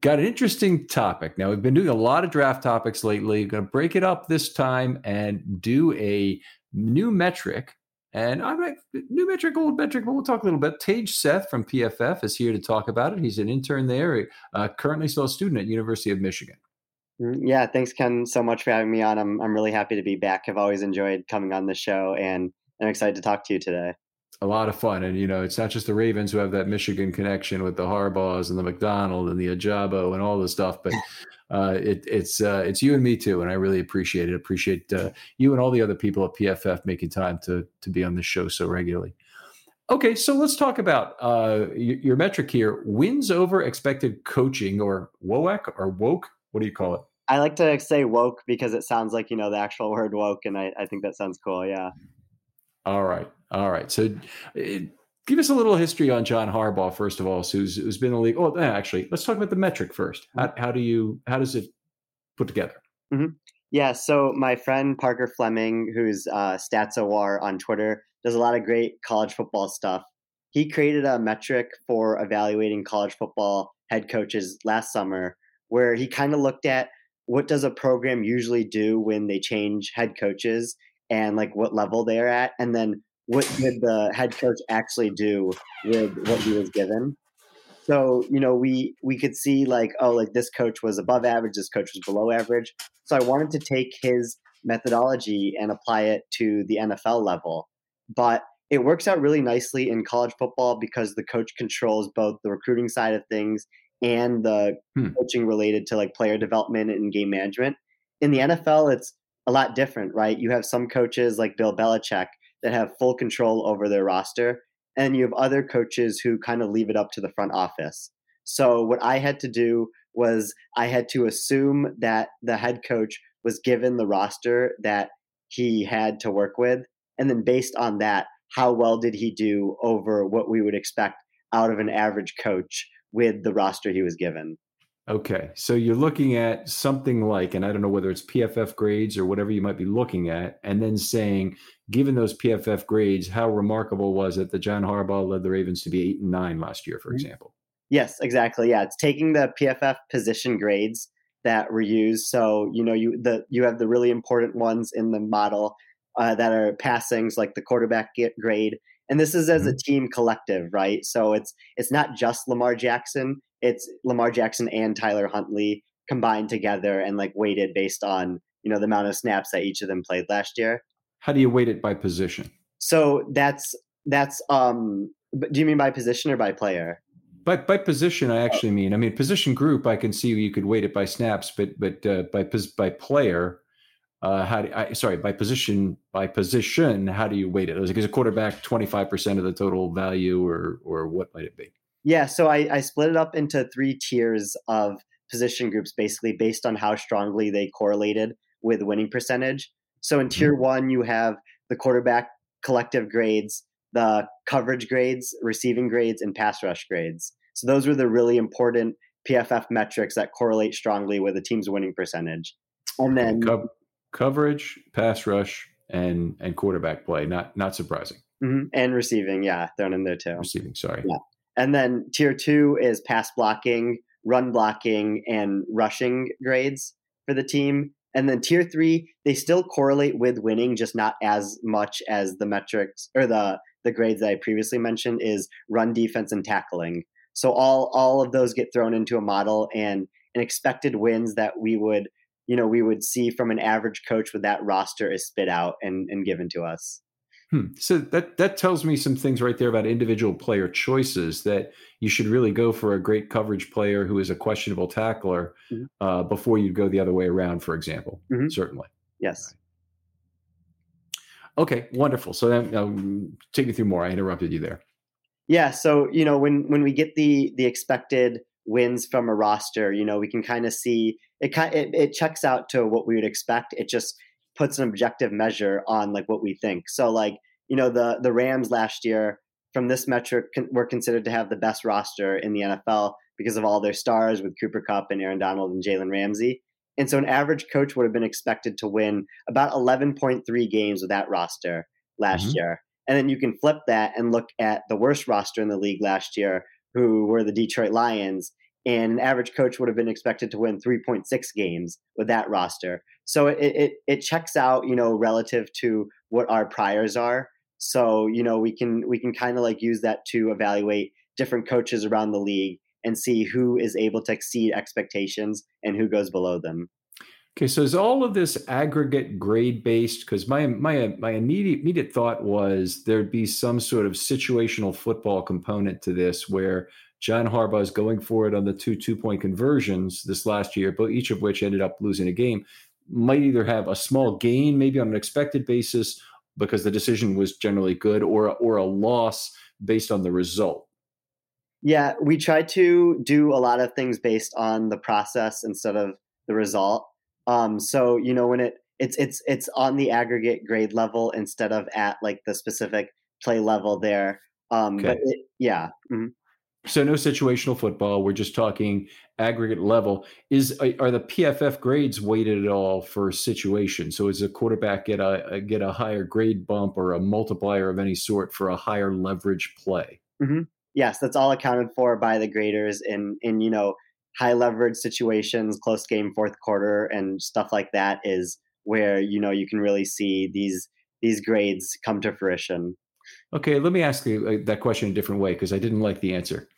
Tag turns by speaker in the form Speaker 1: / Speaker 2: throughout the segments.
Speaker 1: Got an interesting topic. Now, we've been doing a lot of draft topics lately. Going to break it up this time and do a new metric. And I'm like, new metric, old metric, but we'll talk a little bit. Tej Seth from PFF is here to talk about it. He's an intern there, uh, currently still a student at University of Michigan.
Speaker 2: Mm, yeah, thanks, Ken, so much for having me on. I'm, I'm really happy to be back. I've always enjoyed coming on the show, and I'm excited to talk to you today
Speaker 1: a lot of fun. And, you know, it's not just the Ravens who have that Michigan connection with the Harbaughs and the Macdonald and the Ojabo and all this stuff, but uh, it, it's uh, it's you and me too. And I really appreciate it. Appreciate uh, you and all the other people at PFF making time to, to be on this show so regularly. Okay, so let's talk about uh, your, your metric here wins over expected coaching or WOAC or woke. What do you call it?
Speaker 2: I like to say woke because it sounds like, you know, the actual word woke. And I, I think that sounds cool. Yeah.
Speaker 1: All right. All right. So uh, give us a little history on John Harbaugh, first of all, who's, who's been in the league. Oh, actually, let's talk about the metric first. How, how do you, how does it put together?
Speaker 2: Mm-hmm. Yeah. So my friend Parker Fleming, who's uh, statsowar on Twitter, does a lot of great college football stuff. He created a metric for evaluating college football head coaches last summer where he kind of looked at what does a program usually do when they change head coaches and like what level they're at and then what did the head coach actually do with what he was given? So you know we we could see like oh like this coach was above average this coach was below average. So i wanted to take his methodology and apply it to the nfl level. But it works out really nicely in college football because the coach controls both the recruiting side of things and the hmm. coaching related to like player development and game management. In the nfl it's a lot different right? You have some coaches like bill belichick that have full control over their roster. And you have other coaches who kind of leave it up to the front office. So, what I had to do was I had to assume that the head coach was given the roster that he had to work with, and then based on that, how well did he do over what we would expect out of an average coach with the roster he was given.
Speaker 1: Okay. So you're looking at something like, and I don't know whether it's PFF grades or whatever you might be looking at, and then saying, given those PFF grades, how remarkable was it that John Harbaugh led the Ravens to be eight and nine last year, for mm-hmm. example?
Speaker 2: Yes, exactly. Yeah. It's taking the PFF position grades that were used. So, you know, you the you have the really important ones in the model uh, that are passings like the quarterback grade and this is as a mm-hmm. team collective right so it's it's not just lamar jackson it's lamar jackson and tyler huntley combined together and like weighted based on you know the amount of snaps that each of them played last year
Speaker 1: how do you weight it by position?
Speaker 2: So that's that's um do you mean by position or by player?
Speaker 1: By by position i actually mean i mean position group i can see you could weight it by snaps but but uh, by by player uh, how do I, sorry by position by position how do you weight it? Is a quarterback 25% of the total value or or what might it be?
Speaker 2: Yeah so I, I split it up into three tiers of position groups basically based on how strongly they correlated with winning percentage so in tier mm-hmm. one you have the quarterback collective grades the coverage grades receiving grades and pass rush grades so those were the really important pff metrics that correlate strongly with a team's winning percentage and then
Speaker 1: coverage, pass rush, and and quarterback play. Not not surprising.
Speaker 2: Mm-hmm. And receiving, yeah, thrown in there too.
Speaker 1: Receiving, sorry.
Speaker 2: Yeah. And then tier two is pass blocking, run blocking, and rushing grades for the team. And then tier three, they still correlate with winning, just not as much as the metrics or the the grades that I previously mentioned is run defense and tackling. So all all of those get thrown into a model and an expected wins that we would you know we would see from an average coach with that roster is spit out and, and given to us
Speaker 1: hmm. so that that tells me some things right there about individual player choices that you should really go for a great coverage player who is a questionable tackler mm-hmm. uh, before you go the other way around for example mm-hmm. certainly
Speaker 2: yes
Speaker 1: okay wonderful so then um, take me through more i interrupted you there
Speaker 2: yeah so you know when when we get the the expected wins from a roster you know we can kind of see it kind it, it checks out to what we would expect. It just puts an objective measure on like what we think. So like you know the the Rams last year from this metric con- were considered to have the best roster in the NFL because of all their stars with Cooper Kupp and Aaron Donald and Jalen Ramsey. And so an average coach would have been expected to win about 11.3 games with that roster last mm-hmm. year. And then you can flip that and look at the worst roster in the league last year, who were the Detroit Lions and an average coach would have been expected to win 3.6 games with that roster. So it, it it checks out, you know, relative to what our priors are. So you know, we can we can kind of like use that to evaluate different coaches around the league and see who is able to exceed expectations and who goes below them.
Speaker 1: Okay, so is all of this aggregate grade based? Because my my my immediate immediate thought was there'd be some sort of situational football component to this, where John Harbaugh is going for it on the two two point conversions this last year, but each of which ended up losing a game. Might either have a small gain, maybe on an expected basis, because the decision was generally good, or or a loss based on the result.
Speaker 2: Yeah, we try to do a lot of things based on the process instead of the result. Um, so you know when it it's it's it's on the aggregate grade level instead of at like the specific play level there. Um, okay. But it, yeah. Mm-hmm.
Speaker 1: So no situational football. We're just talking aggregate level. Is are the PFF grades weighted at all for situation? So is a quarterback get a get a higher grade bump or a multiplier of any sort for a higher leverage play?
Speaker 2: Mm-hmm. Yes, that's all accounted for by the graders in in you know high leverage situations, close game fourth quarter, and stuff like that is where you know you can really see these these grades come to fruition.
Speaker 1: Okay, let me ask you uh, that question a different way because I didn't like the answer.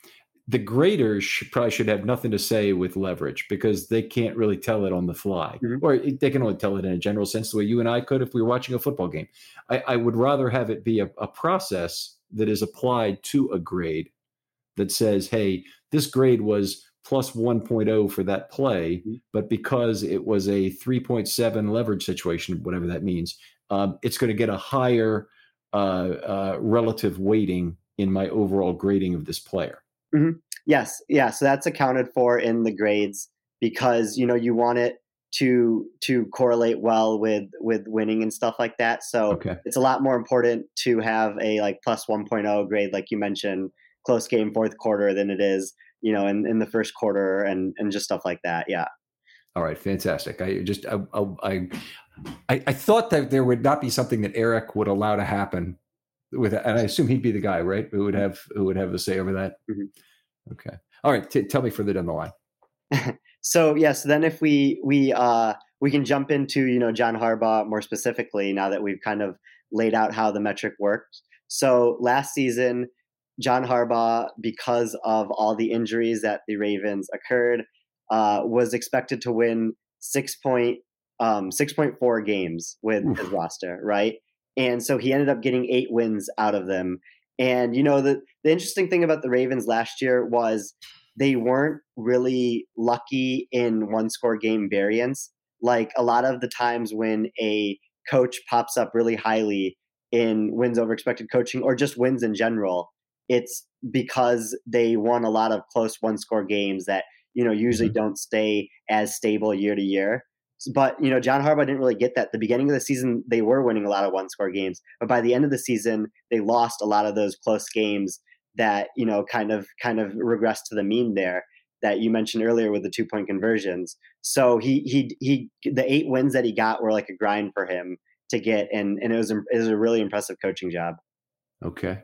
Speaker 1: The graders should, probably should have nothing to say with leverage because they can't really tell it on the fly, mm-hmm. or they can only tell it in a general sense the way you and I could if we were watching a football game. I, I would rather have it be a, a process that is applied to a grade that says, "Hey, this grade was plus 1.0 for that play, mm-hmm. but because it was a 3.7 leverage situation, whatever that means, um, it's going to get a higher uh, uh, relative weighting in my overall grading of this player.
Speaker 2: Mm-hmm. Yes, yeah. So that's accounted for in the grades because you know you want it to to correlate well with with winning and stuff like that. So
Speaker 1: Okay.
Speaker 2: it's a lot more important to have a like plus 1.0 grade, like you mentioned, close game fourth quarter than it is, you know, in, in the first quarter and and just stuff like that. Yeah.
Speaker 1: All right, fantastic. I just I, I I I thought that there would not be something that Eric would allow to happen with, and I assume he'd be the guy, right? Who would have who would have a say over that?
Speaker 2: Mhm.
Speaker 1: Okay. All right. T- tell me further down the line.
Speaker 2: So yes, then if we we uh we can jump into you know John Harbaugh more specifically now that we've kind of laid out how the metric works. So last season, John Harbaugh, because of all the injuries that the Ravens occurred, uh, was expected to win six point um, six point four games with
Speaker 1: Oof.
Speaker 2: his roster, right? And so he ended up getting eight wins out of them. And you know the the interesting thing about the Ravens last year was they weren't really lucky in one score game variance. Like a lot of the times when a coach pops up really highly in wins over expected coaching or just wins in general, it's because they won a lot of close one score games that, you know, usually
Speaker 1: Mhm.
Speaker 2: don't stay as stable year to year. But, you know, John Harbaugh didn't really get that. The beginning of the season, they were winning a lot of one score games. But by the end of the season, they lost a lot of those close games that you know kind of kind of regressed to the mean there that you mentioned earlier with the two point conversions. So he he he the eight wins that he got were like a grind for him to get, and and it was it was a really impressive coaching job.
Speaker 1: Okay.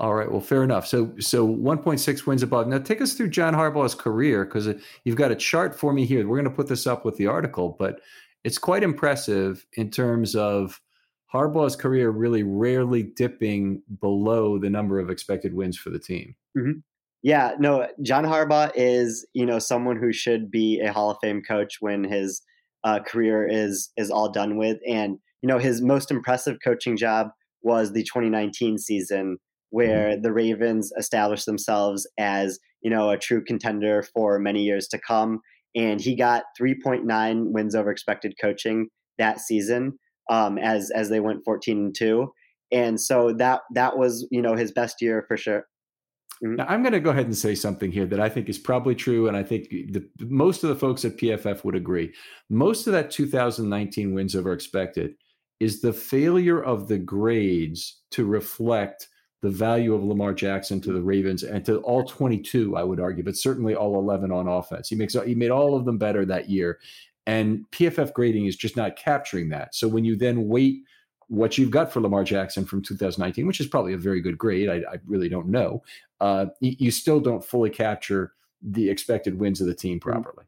Speaker 1: All right. Well, fair enough. So, so 1.6 wins above. Now, take us through John Harbaugh's career because you've got a chart for me here. We're going to put this up with the article, but it's quite impressive in terms of Harbaugh's career really rarely dipping below the number of expected wins for the team.
Speaker 2: Yeah, no, John Harbaugh is you know someone who should be a Hall of Fame coach when his uh, career is is all done with, and you know his most impressive coaching job was the 2019 season where the Ravens established themselves as you know a true contender for many years to come, and he got 3.9 wins over expected coaching that season um, as as they went 14 and two, and so that that was you know his best year for sure.
Speaker 1: Now, I'm going to go ahead and say something here that I think is probably true, and I think the, most of the folks at PFF would agree. Most of that 2019 wins over expected is the failure of the grades to reflect the value of Lamar Jackson to the Ravens and to all 22, I would argue, but certainly all 11 on offense. He makes he made all of them better that year, and PFF grading is just not capturing that. So when you then weight what you've got for Lamar Jackson from 2019, which is probably a very good grade, I, I really don't know. Uh, you, you still don't fully capture the expected wins of the team properly.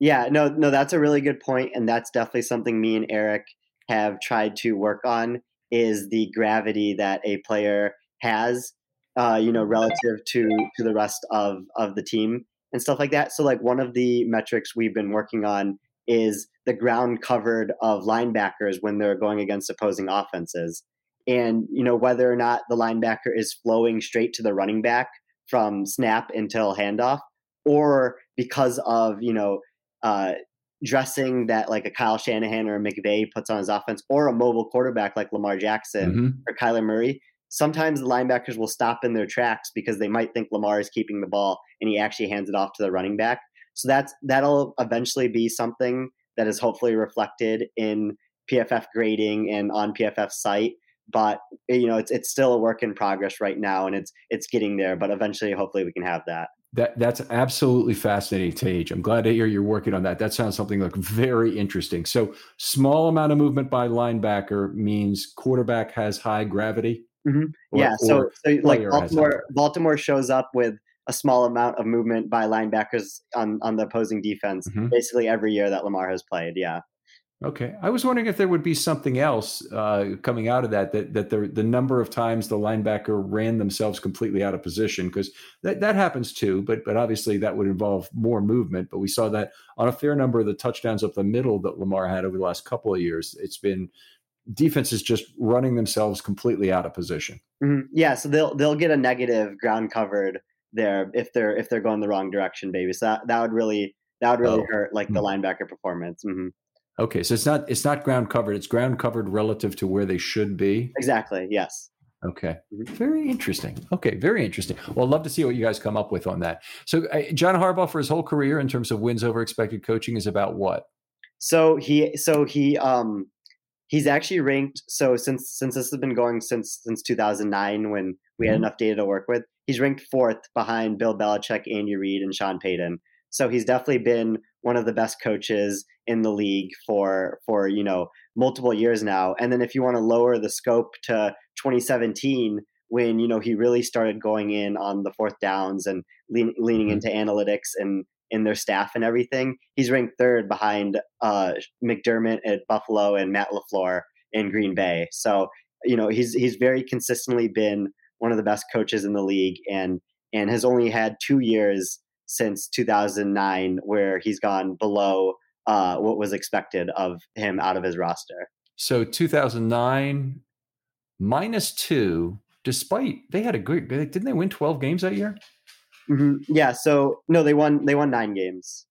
Speaker 2: Yeah, no, no, that's a really good point, and that's definitely something me and Eric have tried to work on. Is the gravity that a player has, uh, you know, relative to to the rest of of the team and stuff like that. So, like one of the metrics we've been working on is the ground covered of linebackers when they're going against opposing offenses, and you know whether or not the linebacker is flowing straight to the running back from snap until handoff, or because of you know uh, dressing that like a Kyle Shanahan or a McVay puts on his offense, or a mobile quarterback like Lamar Jackson
Speaker 1: Mhm.
Speaker 2: or Kyler Murray. Sometimes the linebackers will stop in their tracks because they might think Lamar is keeping the ball and he actually hands it off to the running back. So that's that'll eventually be something that is hopefully reflected in PFF grading and on PFF site. But eh, you know, it's it's still a work in progress right now, and it's it's getting there. But eventually, hopefully, we can have that.
Speaker 1: That that's absolutely fascinating, Tej. I'm glad to hear you're working on that. That sounds something like very interesting. So, small amount of movement by linebacker means quarterback has high gravity.
Speaker 2: Mhm.
Speaker 1: Or-
Speaker 2: yeah, so, so like
Speaker 1: player has high
Speaker 2: Baltimore. Baltimore shows up with a small amount of movement by linebackers on on the opposing defense
Speaker 1: Mhm.
Speaker 2: basically every year that Lamar has played. Yeah.
Speaker 1: Okay, I was wondering if there would be something else uh, coming out of that that that the the number of times the linebacker ran themselves completely out of position because that that happens too. But but obviously that would involve more movement. But we saw that on a fair number of the touchdowns up the middle that Lamar had over the last couple of years. It's been defenses just running themselves completely out of position.
Speaker 2: Mhm. Yeah, so they'll they'll get a negative ground covered there if they're if they're going the wrong direction, baby. So that, that would really that would really
Speaker 1: Oh.
Speaker 2: hurt like the linebacker performance. hmm
Speaker 1: Okay, so it's not it's not ground covered. It's ground covered relative to where they should be.
Speaker 2: Exactly. Yes.
Speaker 1: Okay,
Speaker 2: Mhm.
Speaker 1: very interesting. Okay, very interesting. Well, I'd love to see what you guys come up with on that. So, uh, John Harbaugh for his whole career in terms of wins over expected coaching is about what?
Speaker 2: So he so he um he's actually ranked so since since this has been going since since 2009 when we had mm-hmm. enough data to work with, he's ranked fourth behind Bill Belichick, Andy Reid, and Sean Payton. So he's definitely been one of the best coaches in the league for for you know multiple years now. And then if you want to lower the scope to 2017, when you know he really started going in on the fourth downs and lean, leaning mm-hmm. into analytics and in their staff and everything, he's ranked third behind uh, McDermott at Buffalo and Matt LaFleur in Green Bay. So you know he's he's very consistently been one of the best coaches in the league and and has only had two years since 2009 where he's gone below uh, what was expected of him out of his roster.
Speaker 1: So 2009 minus two, despite they had a great, didn't they win 12 games that year?
Speaker 2: Mm-hmm. Yeah. So no, they won. They won nine games.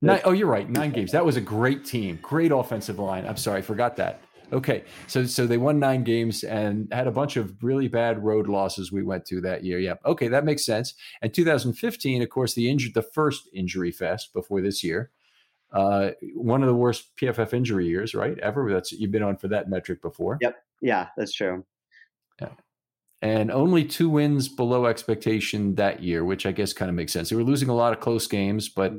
Speaker 1: Nine, oh, you're right. Nine games. That was a great team. Great offensive line. I'm sorry, I forgot that. Okay, so so they won nine games and had a bunch of really bad road losses we went to that year. Yep. Okay, that makes sense. And 2015, of course, the injured the first injury fest before this year. Uh, one of the worst PFF injury years, right? Ever. That's you've been on for that metric before.
Speaker 2: Yep. Yeah, that's true.
Speaker 1: Yeah. And only two wins below expectation that year, which I guess kind of makes sense. They were losing a lot of close games, but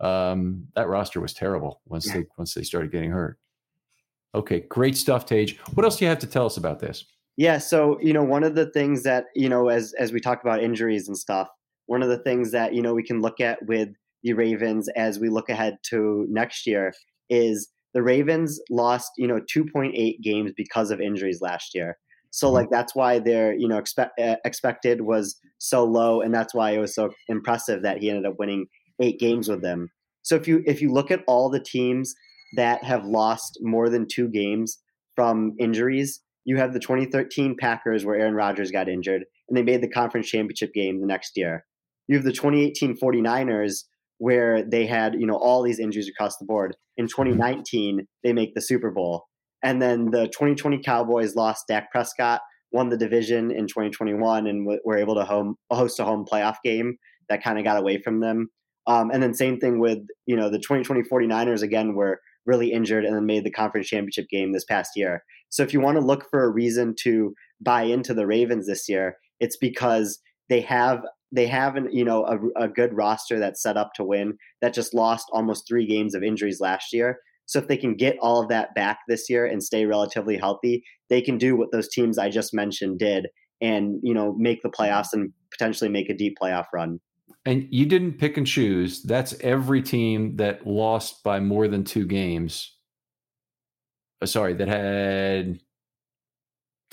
Speaker 1: um, that roster was terrible once they once they started getting hurt. Okay, great stuff, Tej. What else do you have to tell us about this?
Speaker 2: Yeah, so you know, one of the things that you know, as as we talk about injuries and stuff, one of the things that you know we can look at with the Ravens as we look ahead to next year is the Ravens lost you know 2.8 games because of injuries last year. So mm-hmm. like that's why their you know expect, uh, expected was so low, and that's why it was so impressive that he ended up winning eight games with them. So if you if you look at all the teams that have lost more than two games from injuries. You have the 2013 Packers where Aaron Rodgers got injured and they made the conference championship game the next year. You have the 2018 49ers where they had, you know, all these injuries across the board. In 2019, they make the Super Bowl. And then the 2020 Cowboys lost Dak Prescott, won the division in 2021 and were able to home, host a home playoff game that kind of got away from them. Um, and then same thing with, you know, the 2020 49ers again, were really injured and then made the conference championship game this past year. So if you want to look for a reason to buy into the Ravens this year, it's because they have they have an, you know a, a good roster that's set up to win that just lost almost three games of injuries last year. So if they can get all of that back this year and stay relatively healthy, they can do what those teams I just mentioned did and you know make the playoffs and potentially make a deep playoff run.
Speaker 1: And you didn't pick and choose. That's every team that lost by more than two games. Uh, sorry, that had.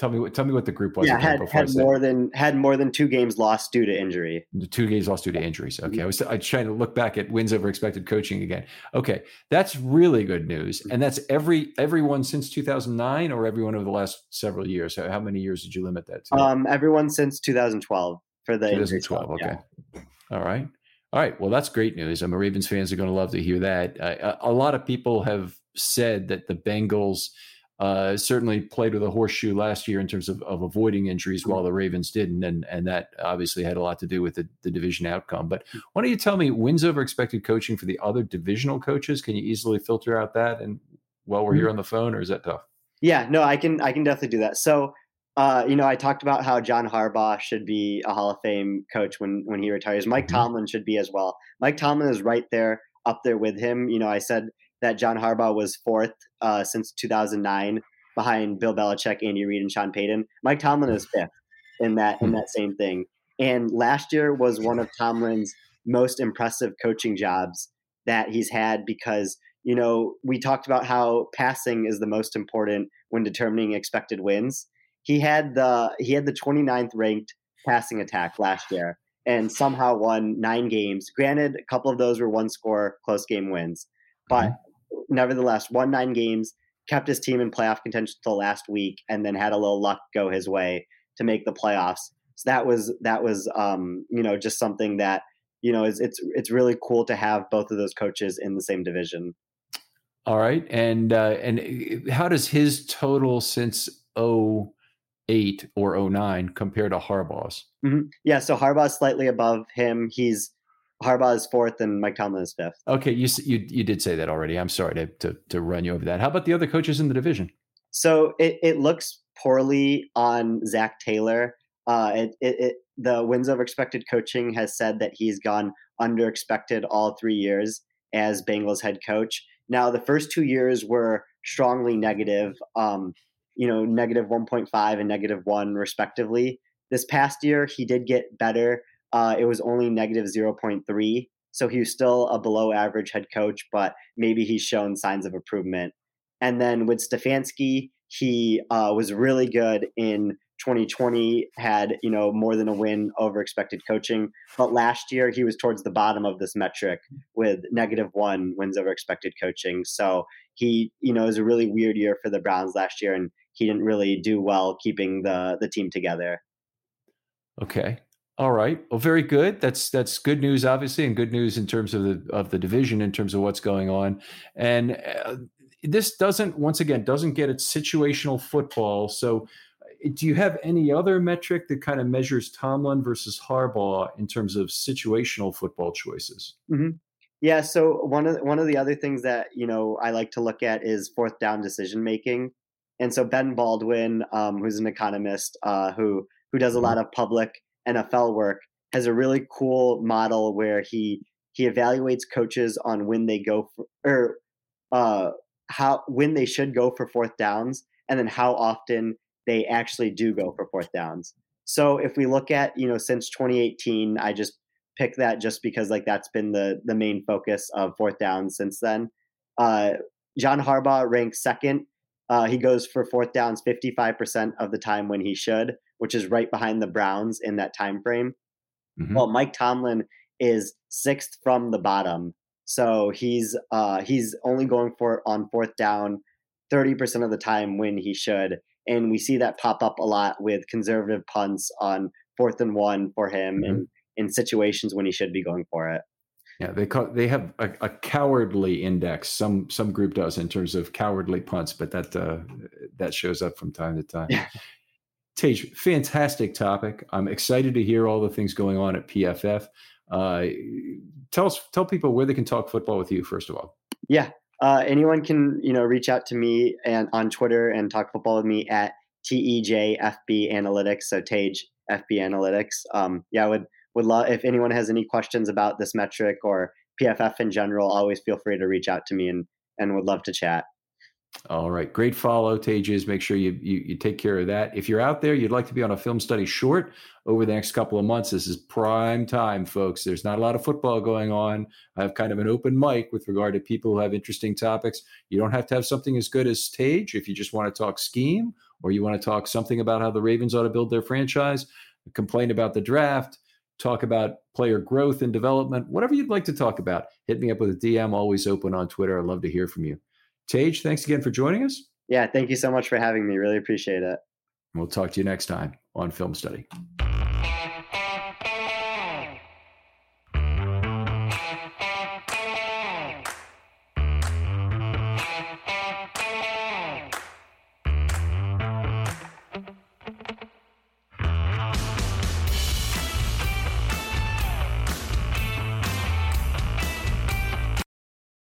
Speaker 1: Tell me what. Tell me what the group was.
Speaker 2: Yeah, had, had more than had more than two games lost due to injury.
Speaker 1: Two games lost due to injuries. Okay, I was I was trying to look back at wins over expected coaching again. Okay, that's really good news, and that's every everyone since 2009 or everyone over the last several years. How, how many years did you limit that to?
Speaker 2: Um, everyone since 2012 for the
Speaker 1: 2012. Okay. Yeah. All right. All right. Well, that's great news. I'm a Ravens fans are going to love to hear that. Uh, a lot of people have said that the Bengals uh, certainly played with a horseshoe last year in terms of, of avoiding injuries, while the Ravens didn't, and and that obviously had a lot to do with the, the division outcome. But why don't you tell me wins over expected coaching for the other divisional coaches? Can you easily filter out that? And while we're here mm-hmm. on the phone, or is that tough?
Speaker 2: Yeah, no, I can I can definitely do that. So uh, you know, I talked about how John Harbaugh should be a Hall of Fame coach when when he retires. Mike mm-hmm. Tomlin should be as well. Mike Tomlin is right there, up there with him. You know, I said that John Harbaugh was fourth uh, since 2009, behind Bill Belichick, Andy Reid, and Sean Payton. Mike Tomlin is fifth in that in hmm. that same thing. And last year was one of Tomlin's most impressive coaching jobs that he's had because you know we talked about how passing is the most important when determining expected wins he had the he had the 29th ranked passing attack last year and somehow won nine games. Granted, a couple of those were one score close game wins, but mm-hmm. Nevertheless, won nine games, kept his team in playoff contention until last week, and then had a little luck go his way to make the playoffs. So that was that was um, you know just something that you know is it's it's really cool to have both of those coaches in the same division.
Speaker 1: All right, and uh, and how does his total since oh eight or oh nine compare to Harbaugh's.
Speaker 2: Mm-hmm. Yeah, so Harbaugh's slightly above him. He's Harbaugh is fourth, and Mike Tomlin is fifth.
Speaker 1: Okay, you you you did say that already. I'm sorry to to, to run you over that. How about the other coaches in the division?
Speaker 2: So it, it looks poorly on Zac Taylor. Uh, it, it, it, the wins over expected coaching has said that he's gone under expected all three years as Bengals head coach. Now, the first two years were strongly negative, um, you know, negative 1.5 and negative one, respectively. This past year, he did get better. Uh, it was only negative 0.3. So he was still a below average head coach, but maybe he's shown signs of improvement. And then with Stefanski, he uh, was really good in 2020 had you know more than a win over expected coaching but last year he was towards the bottom of this metric with negative one wins over expected coaching so he you know it was a really weird year for the browns last year and he didn't really do well keeping the the team together
Speaker 1: okay all right well very good that's that's good news obviously and good news in terms of the of the division in terms of what's going on and uh, this doesn't once again doesn't get its situational football so do you have any other metric that kind of measures Tomlin versus Harbaugh in terms of situational football choices?
Speaker 2: Mm-hmm. Yeah, so one of the, one of the other things that you know I like to look at is fourth down decision making, and so Ben Baldwin, um, who's an economist uh, who who does a mm-hmm. lot of public NFL work, has a really cool model where he he evaluates coaches on when they go for or uh, how when they should go for fourth downs, and then how often they actually do go for fourth downs. So if we look at, you know, since 2018, I just pick that just because like that's been the the main focus of fourth downs since then. Uh, John Harbaugh ranks second. Uh, he goes for fourth downs 55% of the time when he should, which is right behind the Browns in that time frame. Mm-hmm. Well, Mike Tomlin is sixth from the bottom. So he's uh, he's only going for it on fourth down 30% of the time when he should. And we see that pop up a lot with conservative punts on fourth and one for him mm-hmm. in, in situations when he should be going for it.
Speaker 1: Yeah, they call, they have a, a, cowardly index. Some some group does in terms of cowardly punts, but that uh, that shows up from time to time. Yeah. Tej, fantastic topic. I'm excited to hear all the things going on at PFF. Uh, tell us, tell people where they can talk football with you. First of all.
Speaker 2: Yeah, uh, anyone can you know reach out to me and on Twitter and talk football with me at TEJFB Analytics. So Tej FB Analytics. Um, yeah, I would would love if anyone has any questions about this metric or PFF in general. Always feel free to reach out to me and and would love to chat.
Speaker 1: All right. Great follow, Tages. Make sure you, you, you take care of that. If you're out there, you'd like to be on a film study short over the next couple of months, this is prime time, folks. There's not a lot of football going on. I have kind of an open mic with regard to people who have interesting topics. You don't have to have something as good as Tej if you just want to talk scheme or you want to talk something about how the Ravens ought to build their franchise, complain about the draft, talk about player growth and development, whatever you'd like to talk about. Hit me up with a DM, always open on Twitter. I'd love to hear from you. Tej, thanks again for joining us.
Speaker 2: Yeah, thank you so much for having me. Really appreciate it.
Speaker 1: We'll talk to you next time on Film Study.